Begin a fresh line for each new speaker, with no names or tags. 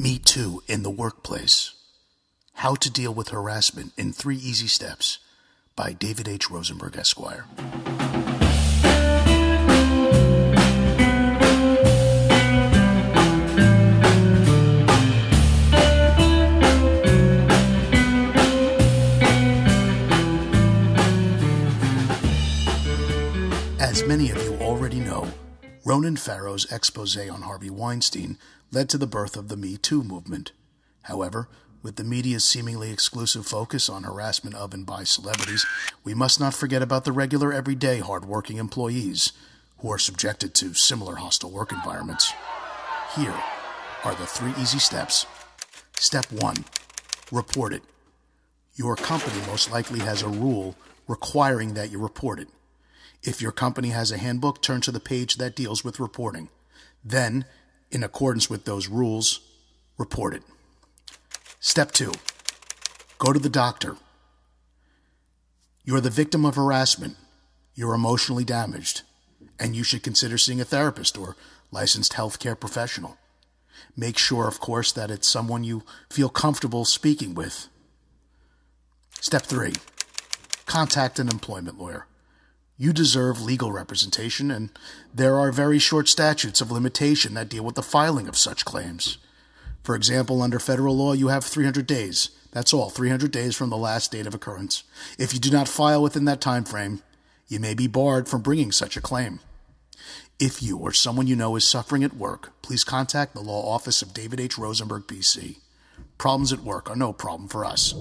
Me Too in the Workplace How to Deal with Harassment in Three Easy Steps by David H. Rosenberg, Esquire. As many of you already know, Ronan Farrow's expose on Harvey Weinstein led to the birth of the Me Too movement. However, with the media's seemingly exclusive focus on harassment of and by celebrities, we must not forget about the regular, everyday, hardworking employees who are subjected to similar hostile work environments. Here are the three easy steps. Step 1 Report it. Your company most likely has a rule requiring that you report it. If your company has a handbook, turn to the page that deals with reporting. Then, in accordance with those rules, report it. Step two go to the doctor. You're the victim of harassment. You're emotionally damaged, and you should consider seeing a therapist or licensed healthcare professional. Make sure, of course, that it's someone you feel comfortable speaking with. Step three contact an employment lawyer. You deserve legal representation, and there are very short statutes of limitation that deal with the filing of such claims. For example, under federal law, you have 300 days. That's all, 300 days from the last date of occurrence. If you do not file within that time frame, you may be barred from bringing such a claim. If you or someone you know is suffering at work, please contact the law office of David H. Rosenberg, PC. Problems at work are no problem for us.